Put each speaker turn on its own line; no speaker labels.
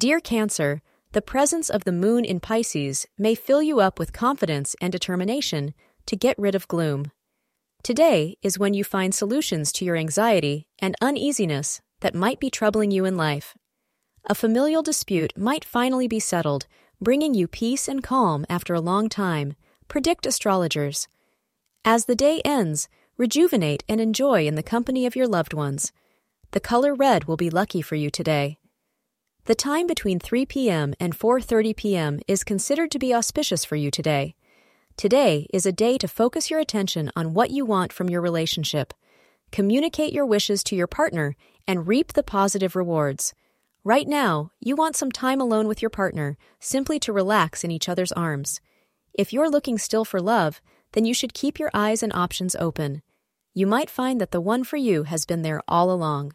Dear Cancer, the presence of the moon in Pisces may fill you up with confidence and determination to get rid of gloom. Today is when you find solutions to your anxiety and uneasiness that might be troubling you in life. A familial dispute might finally be settled, bringing you peace and calm after a long time, predict astrologers. As the day ends, rejuvenate and enjoy in the company of your loved ones. The color red will be lucky for you today. The time between 3 p.m. and 4:30 p.m. is considered to be auspicious for you today. Today is a day to focus your attention on what you want from your relationship. Communicate your wishes to your partner and reap the positive rewards. Right now, you want some time alone with your partner, simply to relax in each other's arms. If you're looking still for love, then you should keep your eyes and options open. You might find that the one for you has been there all along.